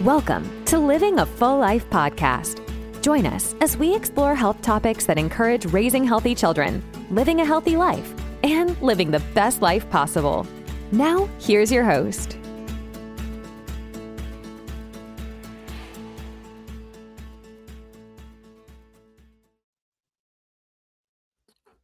Welcome to Living a Full Life podcast. Join us as we explore health topics that encourage raising healthy children, living a healthy life, and living the best life possible. Now, here's your host.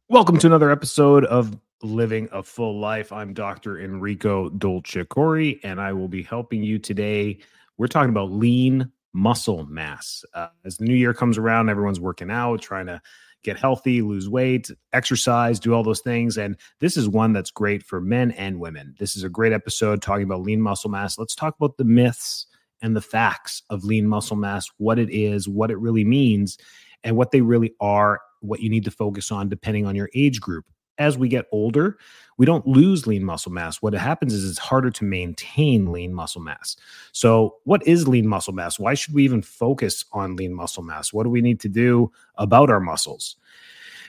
Welcome to another episode of Living a Full Life. I'm Dr. Enrico Dolcecore, and I will be helping you today. We're talking about lean muscle mass. Uh, as the new year comes around, everyone's working out, trying to get healthy, lose weight, exercise, do all those things. And this is one that's great for men and women. This is a great episode talking about lean muscle mass. Let's talk about the myths and the facts of lean muscle mass, what it is, what it really means, and what they really are what you need to focus on depending on your age group. As we get older, we don't lose lean muscle mass. What happens is it's harder to maintain lean muscle mass. So, what is lean muscle mass? Why should we even focus on lean muscle mass? What do we need to do about our muscles?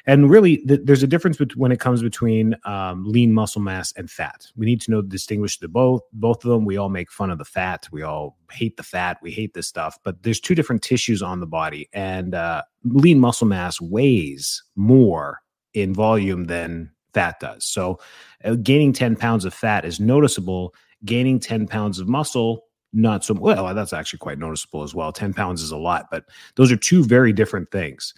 And really, th- there's a difference when it comes between um, lean muscle mass and fat. We need to know distinguish the both. Both of them. We all make fun of the fat. We all hate the fat. We hate this stuff. But there's two different tissues on the body, and uh, lean muscle mass weighs more in volume than fat does. So, uh, gaining 10 pounds of fat is noticeable. Gaining 10 pounds of muscle not so well that's actually quite noticeable as well 10 pounds is a lot but those are two very different things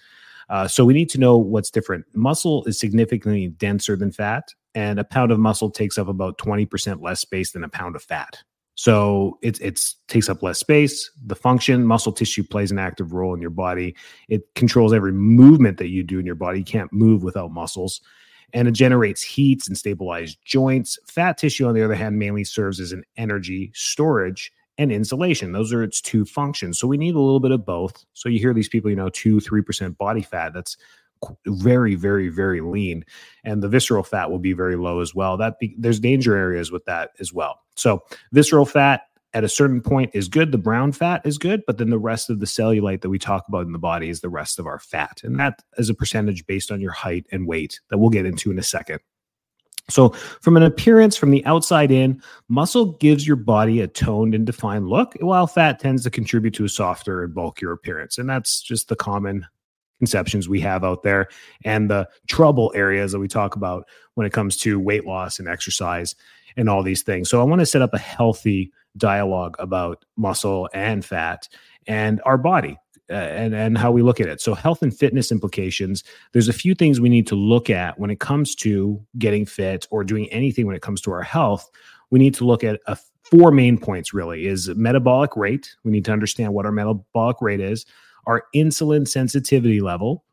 uh, so we need to know what's different. Muscle is significantly denser than fat, and a pound of muscle takes up about 20% less space than a pound of fat. So it it's takes up less space. The function, muscle tissue plays an active role in your body. It controls every movement that you do in your body. You can't move without muscles. And it generates heats and stabilized joints. Fat tissue, on the other hand, mainly serves as an energy storage and insulation. Those are its two functions. So we need a little bit of both. So you hear these people, you know, two, 3% body fat. That's very, very, very lean. And the visceral fat will be very low as well. That be, there's danger areas with that as well. So visceral fat at a certain point is good. The brown fat is good, but then the rest of the cellulite that we talk about in the body is the rest of our fat. And that is a percentage based on your height and weight that we'll get into in a second. So, from an appearance from the outside in, muscle gives your body a toned and defined look, while fat tends to contribute to a softer and bulkier appearance. And that's just the common conceptions we have out there and the trouble areas that we talk about when it comes to weight loss and exercise and all these things. So, I want to set up a healthy dialogue about muscle and fat and our body uh, and and how we look at it. So health and fitness implications. There's a few things we need to look at when it comes to getting fit or doing anything when it comes to our health. We need to look at a four main points really is metabolic rate. We need to understand what our metabolic rate is, our insulin sensitivity level,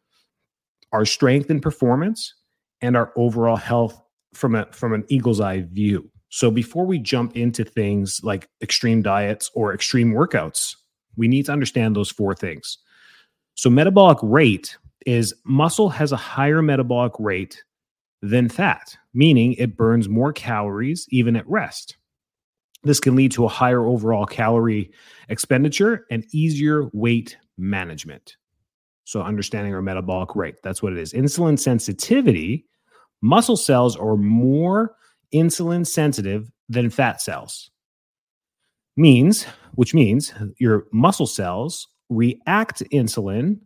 our strength and performance, and our overall health from a from an eagle's eye view. So before we jump into things like extreme diets or extreme workouts, we need to understand those four things. So, metabolic rate is muscle has a higher metabolic rate than fat, meaning it burns more calories even at rest. This can lead to a higher overall calorie expenditure and easier weight management. So, understanding our metabolic rate, that's what it is. Insulin sensitivity, muscle cells are more insulin sensitive than fat cells means, which means your muscle cells react to insulin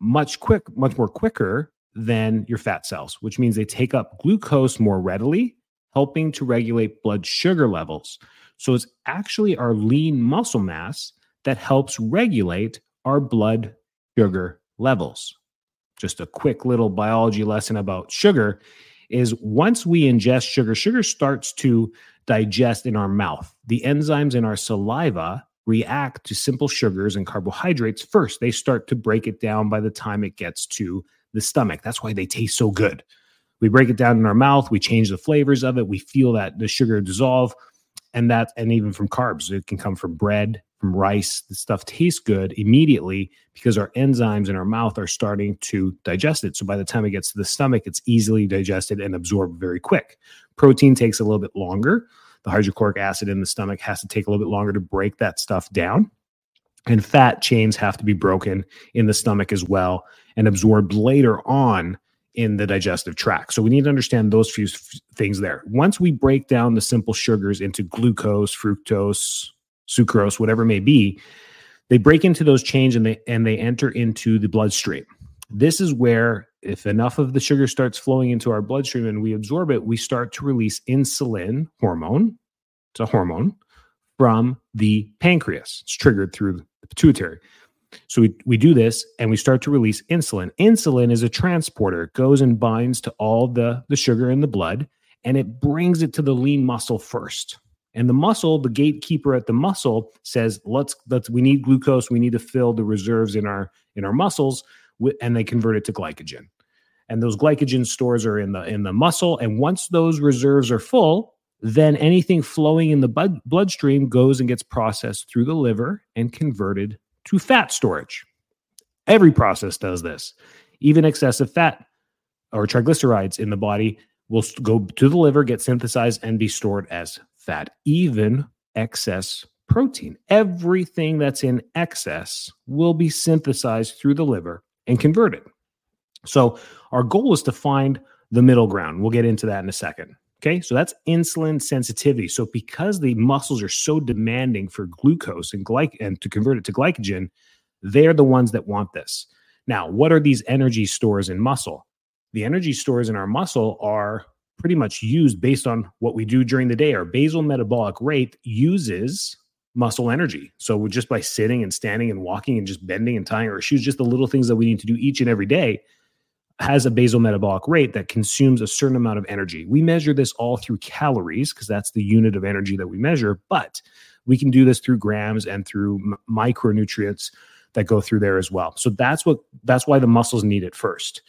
much quick, much more quicker than your fat cells, which means they take up glucose more readily, helping to regulate blood sugar levels. So it's actually our lean muscle mass that helps regulate our blood sugar levels. Just a quick little biology lesson about sugar is once we ingest sugar, sugar starts to digest in our mouth. The enzymes in our saliva react to simple sugars and carbohydrates first. They start to break it down by the time it gets to the stomach. That's why they taste so good. We break it down in our mouth, we change the flavors of it, we feel that the sugar dissolve and that and even from carbs. It can come from bread, from rice. The stuff tastes good immediately because our enzymes in our mouth are starting to digest it. So by the time it gets to the stomach, it's easily digested and absorbed very quick. Protein takes a little bit longer. The hydrochloric acid in the stomach has to take a little bit longer to break that stuff down. And fat chains have to be broken in the stomach as well and absorbed later on in the digestive tract. So we need to understand those few things there. Once we break down the simple sugars into glucose, fructose, sucrose, whatever it may be, they break into those chains and they and they enter into the bloodstream. This is where if enough of the sugar starts flowing into our bloodstream and we absorb it, we start to release insulin hormone. It's a hormone from the pancreas. It's triggered through the pituitary. So we, we do this and we start to release insulin. Insulin is a transporter, it goes and binds to all the, the sugar in the blood and it brings it to the lean muscle first. And the muscle, the gatekeeper at the muscle says, let's let's we need glucose, we need to fill the reserves in our in our muscles, and they convert it to glycogen. And those glycogen stores are in the in the muscle. And once those reserves are full, then anything flowing in the blood, bloodstream goes and gets processed through the liver and converted to fat storage. Every process does this. Even excessive fat or triglycerides in the body will go to the liver, get synthesized, and be stored as fat. Even excess protein, everything that's in excess will be synthesized through the liver and converted. So, our goal is to find the middle ground. We'll get into that in a second. Okay, so that's insulin sensitivity. So because the muscles are so demanding for glucose and glyc and to convert it to glycogen, they're the ones that want this. Now, what are these energy stores in muscle? The energy stores in our muscle are pretty much used based on what we do during the day. Our basal metabolic rate uses muscle energy. So just by sitting and standing and walking and just bending and tying our shoes, just the little things that we need to do each and every day, has a basal metabolic rate that consumes a certain amount of energy. We measure this all through calories because that's the unit of energy that we measure, but we can do this through grams and through m- micronutrients that go through there as well. So that's what that's why the muscles need it first.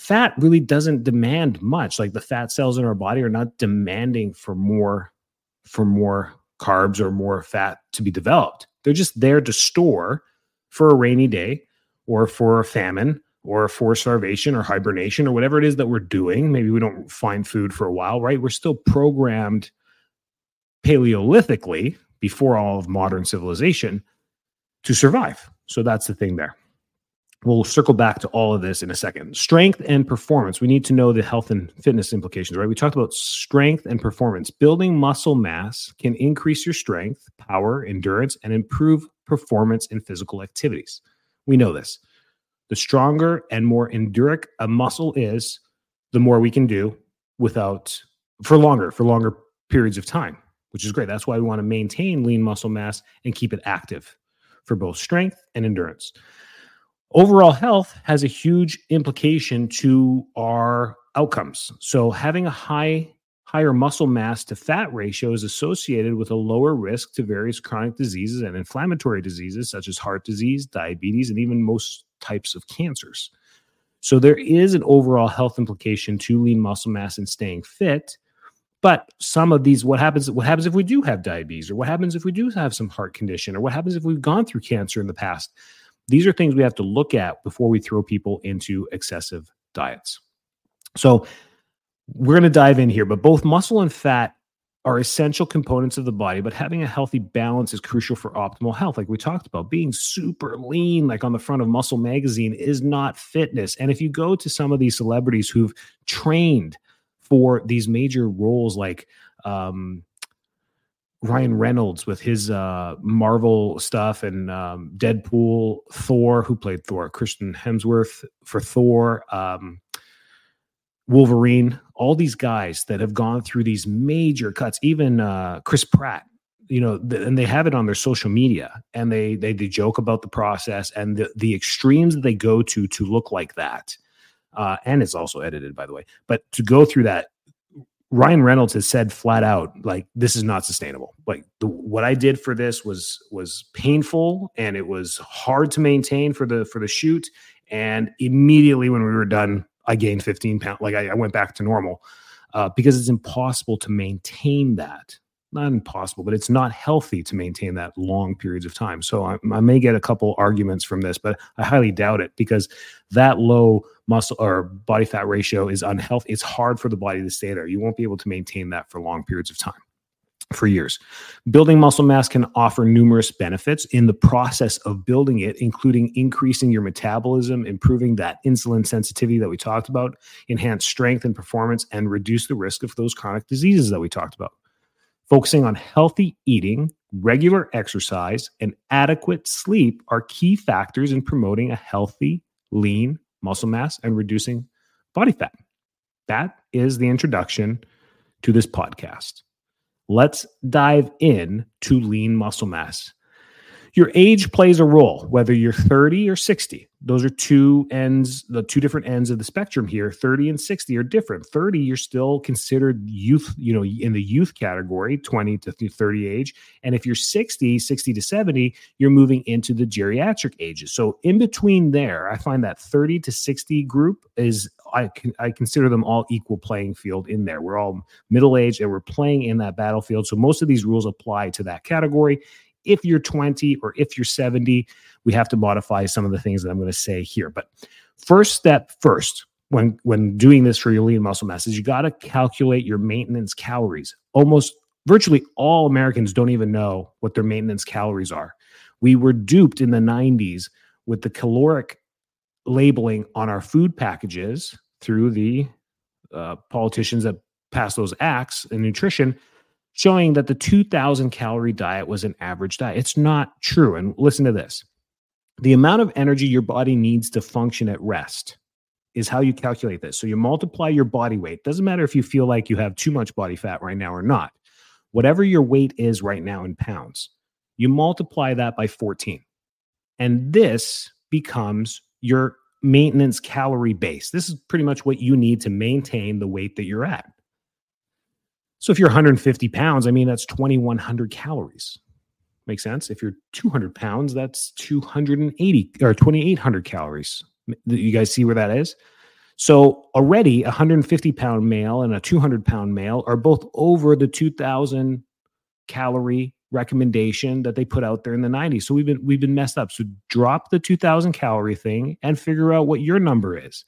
Fat really doesn't demand much. Like the fat cells in our body are not demanding for more for more carbs or more fat to be developed. They're just there to store for a rainy day or for a famine or for starvation or hibernation or whatever it is that we're doing. Maybe we don't find food for a while, right? We're still programmed paleolithically before all of modern civilization to survive. So that's the thing there. We'll circle back to all of this in a second. Strength and performance. We need to know the health and fitness implications, right? We talked about strength and performance. Building muscle mass can increase your strength, power, endurance, and improve performance in physical activities. We know this the stronger and more enduric a muscle is, the more we can do without for longer, for longer periods of time, which is great. That's why we want to maintain lean muscle mass and keep it active for both strength and endurance. Overall health has a huge implication to our outcomes. So having a high higher muscle mass to fat ratio is associated with a lower risk to various chronic diseases and inflammatory diseases such as heart disease, diabetes, and even most types of cancers. So there is an overall health implication to lean muscle mass and staying fit. But some of these, what happens? What happens if we do have diabetes, or what happens if we do have some heart condition, or what happens if we've gone through cancer in the past? These are things we have to look at before we throw people into excessive diets. So we're going to dive in here, but both muscle and fat are essential components of the body, but having a healthy balance is crucial for optimal health. Like we talked about, being super lean, like on the front of Muscle Magazine, is not fitness. And if you go to some of these celebrities who've trained for these major roles, like um, Ryan Reynolds with his uh, Marvel stuff and um, Deadpool, Thor, who played Thor, Christian Hemsworth for Thor. Um, Wolverine, all these guys that have gone through these major cuts, even uh, Chris Pratt, you know, th- and they have it on their social media, and they they they joke about the process and the the extremes that they go to to look like that. Uh, and it's also edited, by the way. But to go through that, Ryan Reynolds has said flat out, like this is not sustainable. Like the, what I did for this was was painful and it was hard to maintain for the for the shoot. And immediately when we were done, I gained 15 pounds. Like I, I went back to normal uh, because it's impossible to maintain that. Not impossible, but it's not healthy to maintain that long periods of time. So I, I may get a couple arguments from this, but I highly doubt it because that low muscle or body fat ratio is unhealthy. It's hard for the body to stay there. You won't be able to maintain that for long periods of time for years. Building muscle mass can offer numerous benefits in the process of building it, including increasing your metabolism, improving that insulin sensitivity that we talked about, enhance strength and performance, and reduce the risk of those chronic diseases that we talked about. Focusing on healthy eating regular exercise and adequate sleep are key factors in promoting a healthy, lean muscle mass and reducing body fat. That is the introduction to this podcast. Let's dive in to lean muscle mass. Your age plays a role, whether you're 30 or 60. Those are two ends, the two different ends of the spectrum here. 30 and 60 are different. 30, you're still considered youth, you know, in the youth category, 20 to 30 age. And if you're 60, 60 to 70, you're moving into the geriatric ages. So in between there, I find that 30 to 60 group is I can, I consider them all equal playing field in there. We're all middle aged and we're playing in that battlefield. So most of these rules apply to that category. If you're 20 or if you're 70, we have to modify some of the things that I'm going to say here. But first step first, when when doing this for your lean muscle mass is you got to calculate your maintenance calories. Almost virtually all Americans don't even know what their maintenance calories are. We were duped in the 90s with the caloric labeling on our food packages through the uh, politicians that passed those acts in nutrition showing that the 2000 calorie diet was an average diet. It's not true. And listen to this the amount of energy your body needs to function at rest is how you calculate this. So you multiply your body weight. Doesn't matter if you feel like you have too much body fat right now or not. Whatever your weight is right now in pounds, you multiply that by 14. And this becomes your maintenance calorie base. This is pretty much what you need to maintain the weight that you're at. So if you're 150 pounds, I mean, that's 2,100 calories. Make sense? If you're 200 pounds, that's 280 or 2,800 calories. You guys see where that is? So already a 150 pound male and a 200 pound male are both over the 2,000 calorie recommendation that they put out there in the 90s. So we've been we've been messed up. So drop the 2000 calorie thing and figure out what your number is.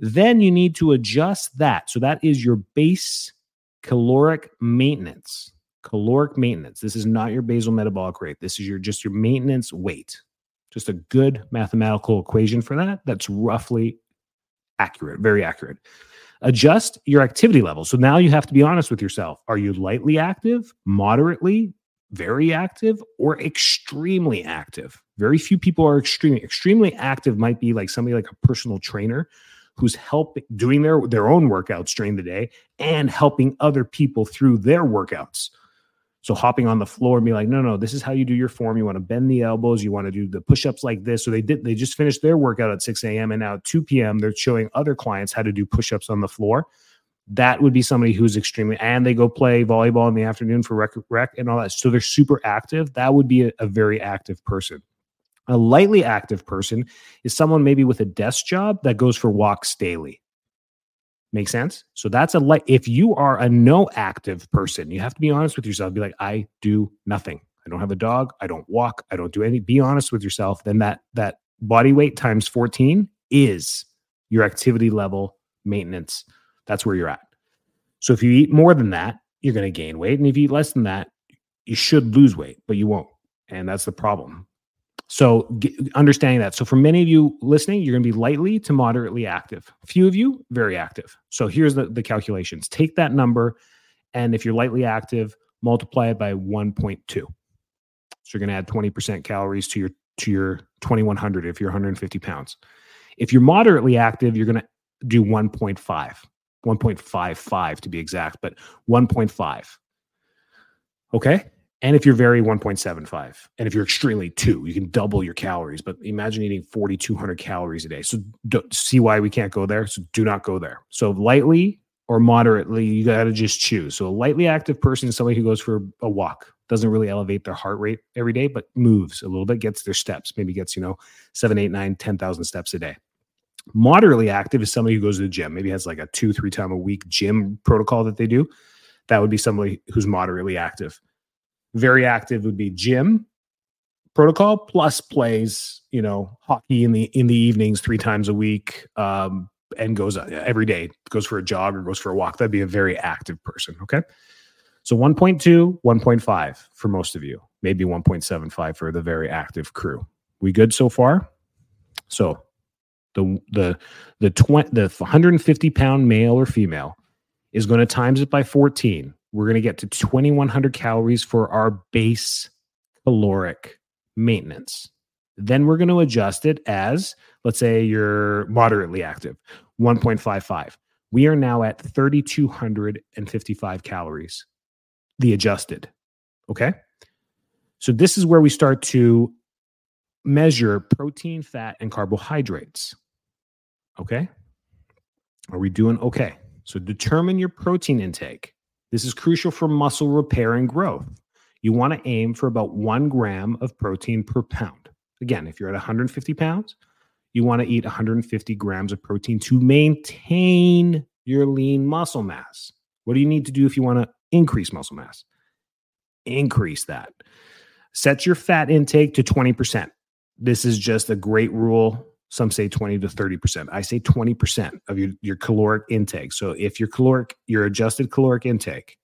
Then you need to adjust that. So that is your base caloric maintenance. Caloric maintenance. This is not your basal metabolic rate. This is your just your maintenance weight. Just a good mathematical equation for that. That's roughly accurate, very accurate. Adjust your activity level. So now you have to be honest with yourself. Are you lightly active, moderately, very active or extremely active. Very few people are extremely extremely active might be like somebody like a personal trainer who's helping doing their their own workouts during the day and helping other people through their workouts. So hopping on the floor and be like, no, no, this is how you do your form. You want to bend the elbows. You want to do the push-ups like this. So they did. They just finished their workout at 6 a.m. and now at 2 p.m. they're showing other clients how to do push-ups on the floor that would be somebody who's extremely and they go play volleyball in the afternoon for rec, rec and all that so they're super active that would be a, a, very active person a lightly active person is someone maybe with a desk job that goes for walks daily make sense so that's a light if you are a no active person you have to be honest with yourself be like i do nothing i don't have a dog i don't walk i don't do any be honest with yourself then that that body weight times 14 is your activity level maintenance that's where you're at. So if you eat more than that, you're going to gain weight. And if you eat less than that, you should lose weight, but you won't. And that's the problem. So understanding that. So for many of you listening, you're going to be lightly to moderately active. Few of you, very active. So here's the, the calculations. Take that number, and if you're lightly active, multiply it by 1.2. So you're going to add 20% calories to your to your 2100 if you're 150 pounds. If you're moderately active, you're going to do 1.5. 1.55 to be exact, but 1.5. Okay. And if you're very 1.75, and if you're extremely two, you can double your calories. But imagine eating 4,200 calories a day. So do, see why we can't go there. So do not go there. So lightly or moderately, you got to just choose. So a lightly active person is somebody who goes for a walk, doesn't really elevate their heart rate every day, but moves a little bit, gets their steps, maybe gets, you know, seven, eight, nine, 10,000 steps a day. Moderately active is somebody who goes to the gym, maybe has like a two, three time a week gym protocol that they do. That would be somebody who's moderately active. Very active would be gym protocol plus plays, you know, hockey in the in the evenings three times a week, um, and goes uh, every day, goes for a jog or goes for a walk. That'd be a very active person. Okay. So 1.2, 1.5 for most of you, maybe 1.75 for the very active crew. We good so far? So the the the 20 the 150 pound male or female is going to times it by 14 we're going to get to 2100 calories for our base caloric maintenance. Then we're going to adjust it as, let's say you're moderately active, 1.55. We are now at 3,255 calories, the adjusted. Okay. So this is where we start to measure protein, fat, and carbohydrates. Okay. Are we doing okay? So determine your protein intake. This is crucial for muscle repair and growth. You want to aim for about one gram of protein per pound. Again, if you're at 150 pounds, you want to eat 150 grams of protein to maintain your lean muscle mass. What do you need to do if you want to increase muscle mass? Increase that. Set your fat intake to 20%. This is just a great rule. Some say 20 to 30%. I say 20% of your, your caloric intake. So if your caloric, your adjusted caloric intake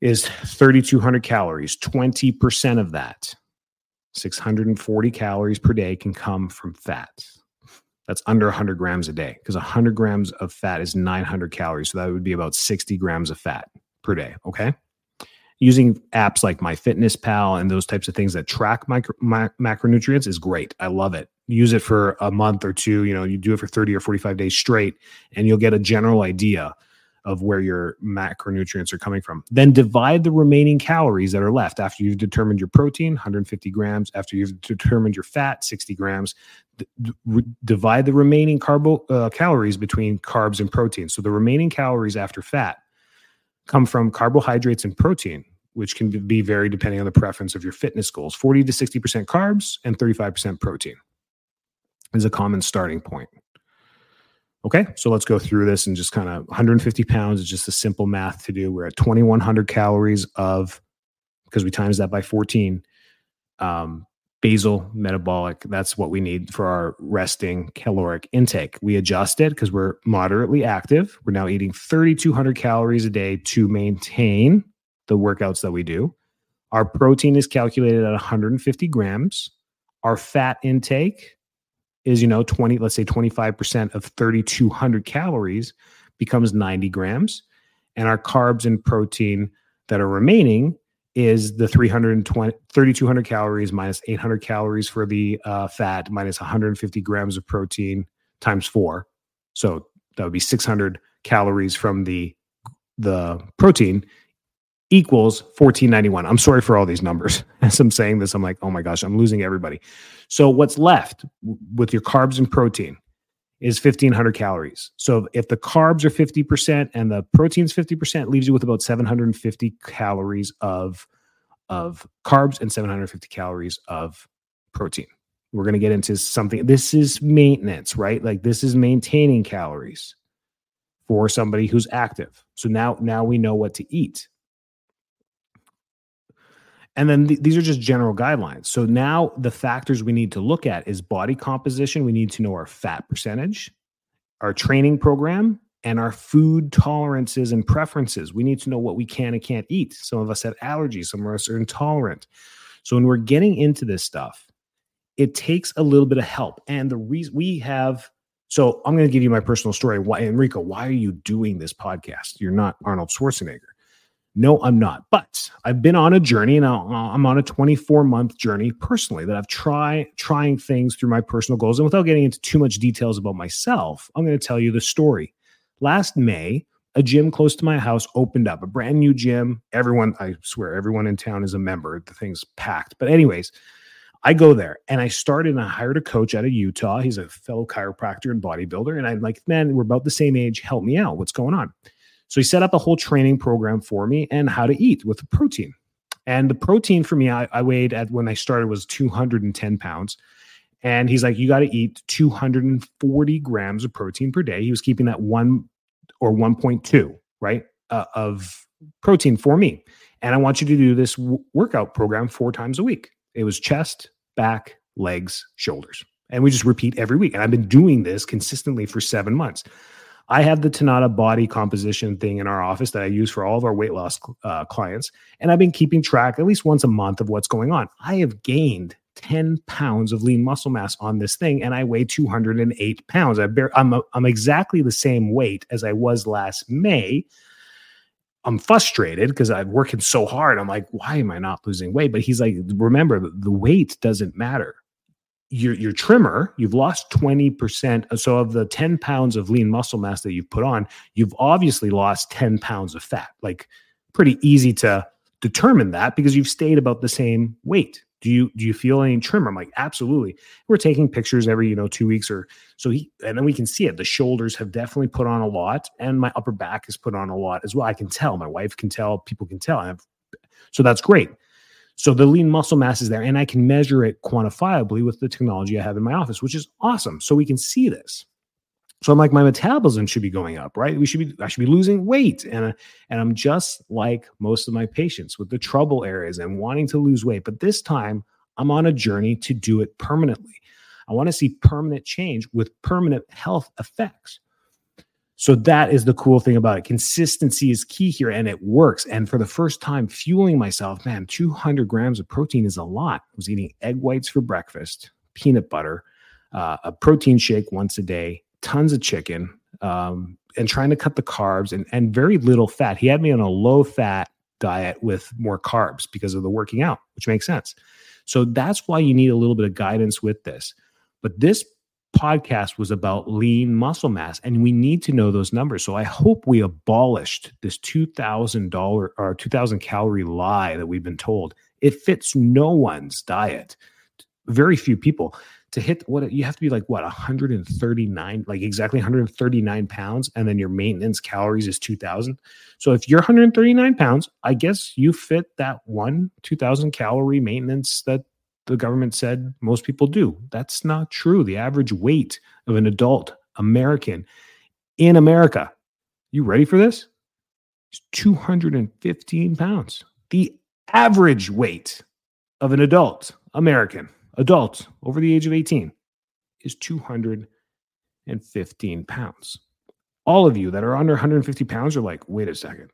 is 3,200 calories, 20% of that, 640 calories per day, can come from fat. That's under 100 grams a day because 100 grams of fat is 900 calories. So that would be about 60 grams of fat per day. Okay using apps like MyFitnessPal and those types of things that track my, macronutrients is great. I love it. Use it for a month or two. You know, you do it for 30 or 45 days straight, and you'll get a general idea of where your macronutrients are coming from. Then divide the remaining calories that are left after you've determined your protein, 150 grams, after you've determined your fat, 60 grams. D- d- divide the remaining carbo uh, calories between carbs and protein. So the remaining calories after fat come from carbohydrates and protein, which can be very depending on the preference of your fitness goals 40 to 60% carbs and 35% protein is a common starting point. Okay, so let's go through this and just kind of 150 pounds is just a simple math to do. We're at 2100 calories of, because we times that by 14, um, basal metabolic. That's what we need for our resting caloric intake. We adjust it because we're moderately active. We're now eating 3,200 calories a day to maintain the workouts that we do. Our protein is calculated at 150 grams. Our fat intake is, you know, 20, let's say 25% of 3,200 calories becomes 90 grams. And our carbs and protein that are remaining is the 320 3200 calories minus 800 calories for the uh, fat minus 150 grams of protein times four. So that would be 600 calories from the the protein equals 1491 i'm sorry for all these numbers. As i'm saying this i'm like oh my gosh i'm losing everybody. So what's left with your carbs and protein is 1500 calories. So if the carbs are 50% and the protein's 50%, leaves you with about 750 calories of of carbs and 750 calories of protein. We're going to get into something this is maintenance, right? Like this is maintaining calories for somebody who's active. So now now we know what to eat. And then th- these are just general guidelines. So now the factors we need to look at is body composition. We need to know our fat percentage, our training program, and our food tolerances and preferences. We need to know what we can and can't eat. Some of us have allergies, some of us are intolerant. So when we're getting into this stuff, it takes a little bit of help. And the reason we have so I'm going to give you my personal story. Why, Enrico, why are you doing this podcast? You're not Arnold Schwarzenegger. No, I'm not. But I've been on a journey, and I'm on a 24 month journey personally that I've tried trying things through my personal goals. And without getting into too much details about myself, I'm going to tell you the story. Last May, a gym close to my house opened up, a brand new gym. Everyone, I swear, everyone in town is a member. The thing's packed. But anyways, I go there and I started and I hired a coach out of Utah. He's a fellow chiropractor and bodybuilder. And I'm like, man, we're about the same age. Help me out. What's going on? So he set up a whole training program for me and how to eat with protein. And the protein for me, I, I weighed at when I started was 210 pounds. And he's like, you got to eat 240 grams of protein per day. He was keeping that one or 1.2, right, uh, of protein for me. And I want you to do this w- workout program four times a week. It was chest, back, legs, shoulders. And we just repeat every week. And I've been doing this consistently for seven months. I have the Tanita body composition thing in our office that I use for all of our weight loss uh, clients. And I've been keeping track at least once a month of what's going on. I have gained 10 pounds of lean muscle mass on this thing and I weigh 208 pounds. I bear, I'm, a, I'm exactly the same weight as I was last May I'm frustrated because I'm working so hard. I'm like, why am I not losing weight? But he's like, remember, the weight doesn't matter. Your your trimmer, you've lost 20%. Uh, so of the 10 pounds of lean muscle mass that you've put on, you've obviously lost 10 pounds of fat. Like pretty easy to determine that because you've stayed about the same weight. Do you do you feel any trim i'm like absolutely. We're taking pictures every you know two weeks or so he and then we can see it. The shoulders have definitely put on a lot and my upper back has put on a lot as well. I can tell. My wife can tell. People can tell. So that's great so the lean muscle mass is there and i can measure it quantifiably with the technology i have in my office which is awesome so we can see this so I'm like, my metabolism should be going up, right? We should be, I should be losing weight. And, and I'm just like most of my patients with the trouble areas and wanting to lose weight. But this time I'm on a journey to do it permanently. I want to see permanent change with permanent health effects. So that is the cool thing about it. Consistency is key here and it works. And for the first time, fueling myself, man, 200 grams of protein is a lot. I was eating egg whites for breakfast, peanut butter, uh, a protein shake once a day, tons of chicken um, and trying to cut the carbs and, and very little fat. He had me on a low fat diet with more carbs because of the working out, which makes sense. So that's why you need a little bit of guidance with this. But this podcast was about lean muscle mass, and we need to know those numbers. So I hope we abolished this $2,000 or 2,000 calorie lie that we've been told. It fits no one's diet. Very few people to hit what you have to be like what 139 like exactly 139 pounds and then your maintenance calories is 2000 so if you're 139 pounds i guess you fit that one 2000 calorie maintenance that the government said most people do. That's not true. The average weight of an adult american in america you ready for this? It's 215 pounds. The average weight of an adult american adult over the age of 18 is 215 pounds. All of you that are under 150 pounds are like, wait a second,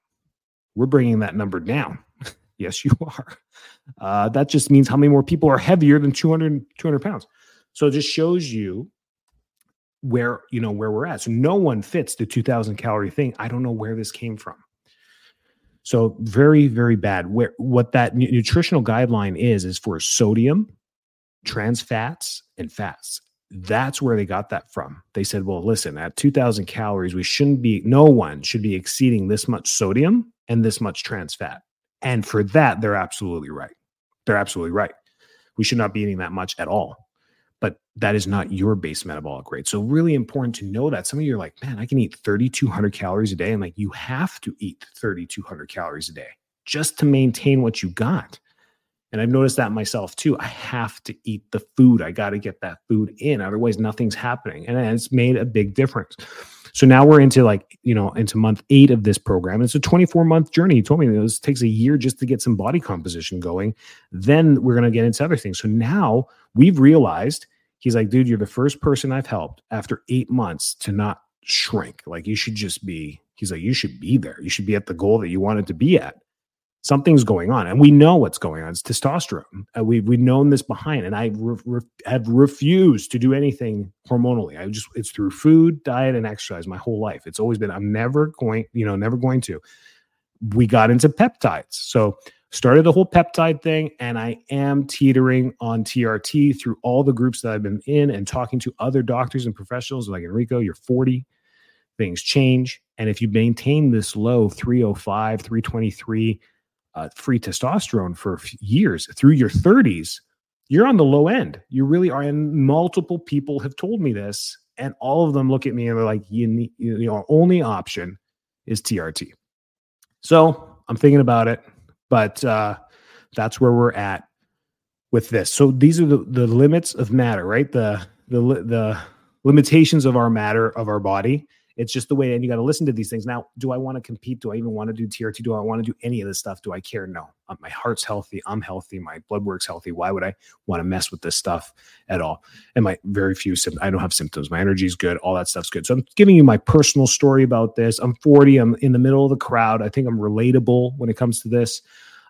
we're bringing that number down. Yes, you are. Uh, that just means how many more people are heavier than 200, 200 pounds. So it just shows you where you know where we're at. So no one fits the 2000 calorie thing. I don't know where this came from. So very very bad. Where what that nutritional guideline is is for sodium, trans fats and fats. That's where they got that from. They said, well, listen, at 2000 calories, we shouldn't be, no one should be exceeding this much sodium and this much trans fat. And for that, they're absolutely right. They're absolutely right. We should not be eating that much at all. But that is not your base metabolic rate. So, really important to know that. Some of you are like, man, I can eat 3,200 calories a day. And like, you have to eat 3,200 calories a day just to maintain what you got. And I've noticed that myself too. I have to eat the food. I got to get that food in. Otherwise, nothing's happening. And it's made a big difference. So now we're into like, you know, into month eight of this program. It's a 24 month journey. He told me this takes a year just to get some body composition going. Then we're going to get into other things. So now we've realized he's like, dude, you're the first person I've helped after eight months to not shrink. Like you should just be, he's like, you should be there. You should be at the goal that you wanted to be at something's going on and we know what's going on it's testosterone uh, we, we've known this behind and i re- re- have refused to do anything hormonally i just it's through food diet and exercise my whole life it's always been i'm never going you know never going to. We got into peptides so started the whole peptide thing and i am teetering on trt through all the groups that i've been in and talking to other doctors and professionals like enrico you're 40 things change and if you maintain this low 305 323 uh, free testosterone for years through your 30s, you're on the low end. You really are. And multiple people have told me this, and all of them look at me and they're like, you need, you know, only option is TRT. So I'm thinking about it, but uh, that's where we're at with this. So these are the, the limits of matter, right? The the the limitations of our matter of our body it's just the way, and you got to listen to these things. Now, do I want to compete? Do I even want to do TRT? Do I want to do any of this stuff? Do I care? No. Uh, my heart's healthy. I'm healthy. My blood work's healthy. Why would I want to mess with this stuff at all? And my very few symptoms. I don't have symptoms. My energy's good. All that stuff's good. So I'm giving you my personal story about this. I'm 40. I'm in the middle of the crowd. I think I'm relatable when it comes to this.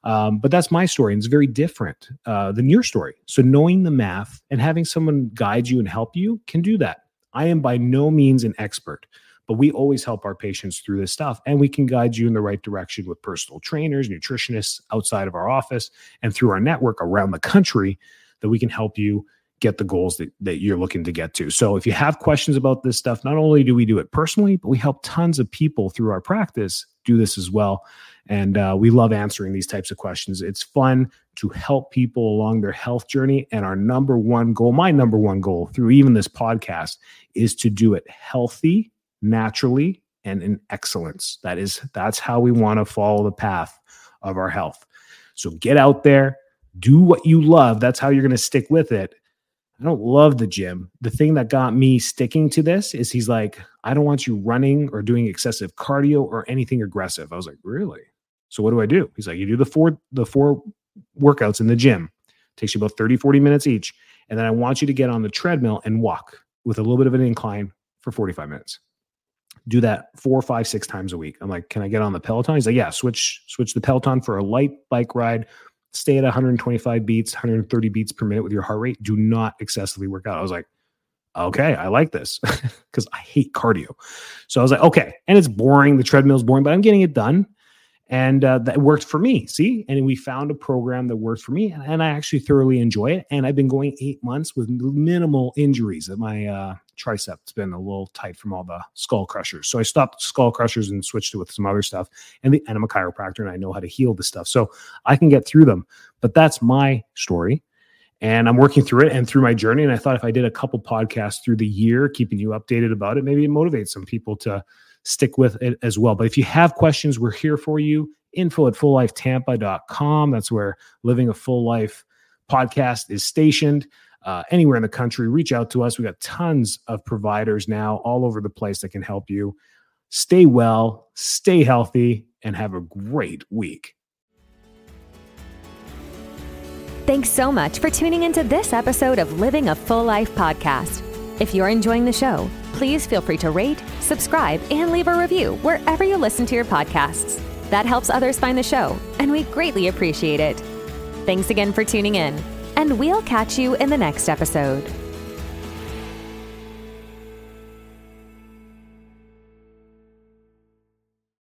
Um, but that's my story, and it's very different uh, than your story. So knowing the math and having someone guide you and help you can do that. I am by no means an expert. We always help our patients through this stuff and we can guide you in the right direction with personal trainers, nutritionists outside of our office and through our network around the country that we can help you get the goals that, that you're looking to get to. So if you have questions about this stuff, not only do we do it personally, but we help tons of people through our practice do this as well. And uh, we love answering these types of questions. It's fun to help people along their health journey. And our number one goal, my number one goal through even this podcast, is to do it healthy, naturally, and in excellence. That is, that's how we want to follow the path of our health. So get out there, do what you love. That's how you're going to stick with it. I don't love the gym. The thing that got me sticking to this is he's like, I don't want you running or doing excessive cardio or anything aggressive. I was like, really? So what do I do? He's like, you do the four the four workouts in the gym. It takes you about 30, 40 minutes each. And then I want you to get on the treadmill and walk with a little bit of an incline for 45 minutes. Do that four, five, six times a week. I'm like, can I get on the Peloton? He's like, yeah, switch, switch the Peloton for a light bike ride stay at 125 beats, 130 beats per minute with your heart rate. Do not excessively work out. I was like, okay, I like this because I hate cardio. So I was like, okay. And it's boring. The treadmill's boring, but I'm getting it done and uh, that worked for me see? And we found a program that worked for me and, and, i actually thoroughly enjoy it and i've been going eight months with minimal injuries my uh, tricep's been a little tight from all the skull crushers. So i stopped skull crushers and switched it with some other stuff and, the, and i'm a chiropractor and i know how to heal the stuff so i can get through them. But that's my story and i'm working through it and through my journey and i thought if i did a couple podcasts through the year keeping you updated about it maybe it motivates some people to stick with it as well. But if you have questions, we're here for you. Info at fulllifetampa.com. That's where Living a Full Life podcast is stationed. Uh, anywhere in the country, reach out to us. We got tons of providers now all over the place that can help you. Stay well, stay healthy, and have a great week. Thanks so much for tuning into this episode of Living a Full Life podcast. If you're enjoying the show, please feel free to rate, subscribe, and leave a review wherever you listen to your podcasts. That helps others find the show, and we greatly appreciate it. Thanks again for tuning in, and we'll catch you in the next episode.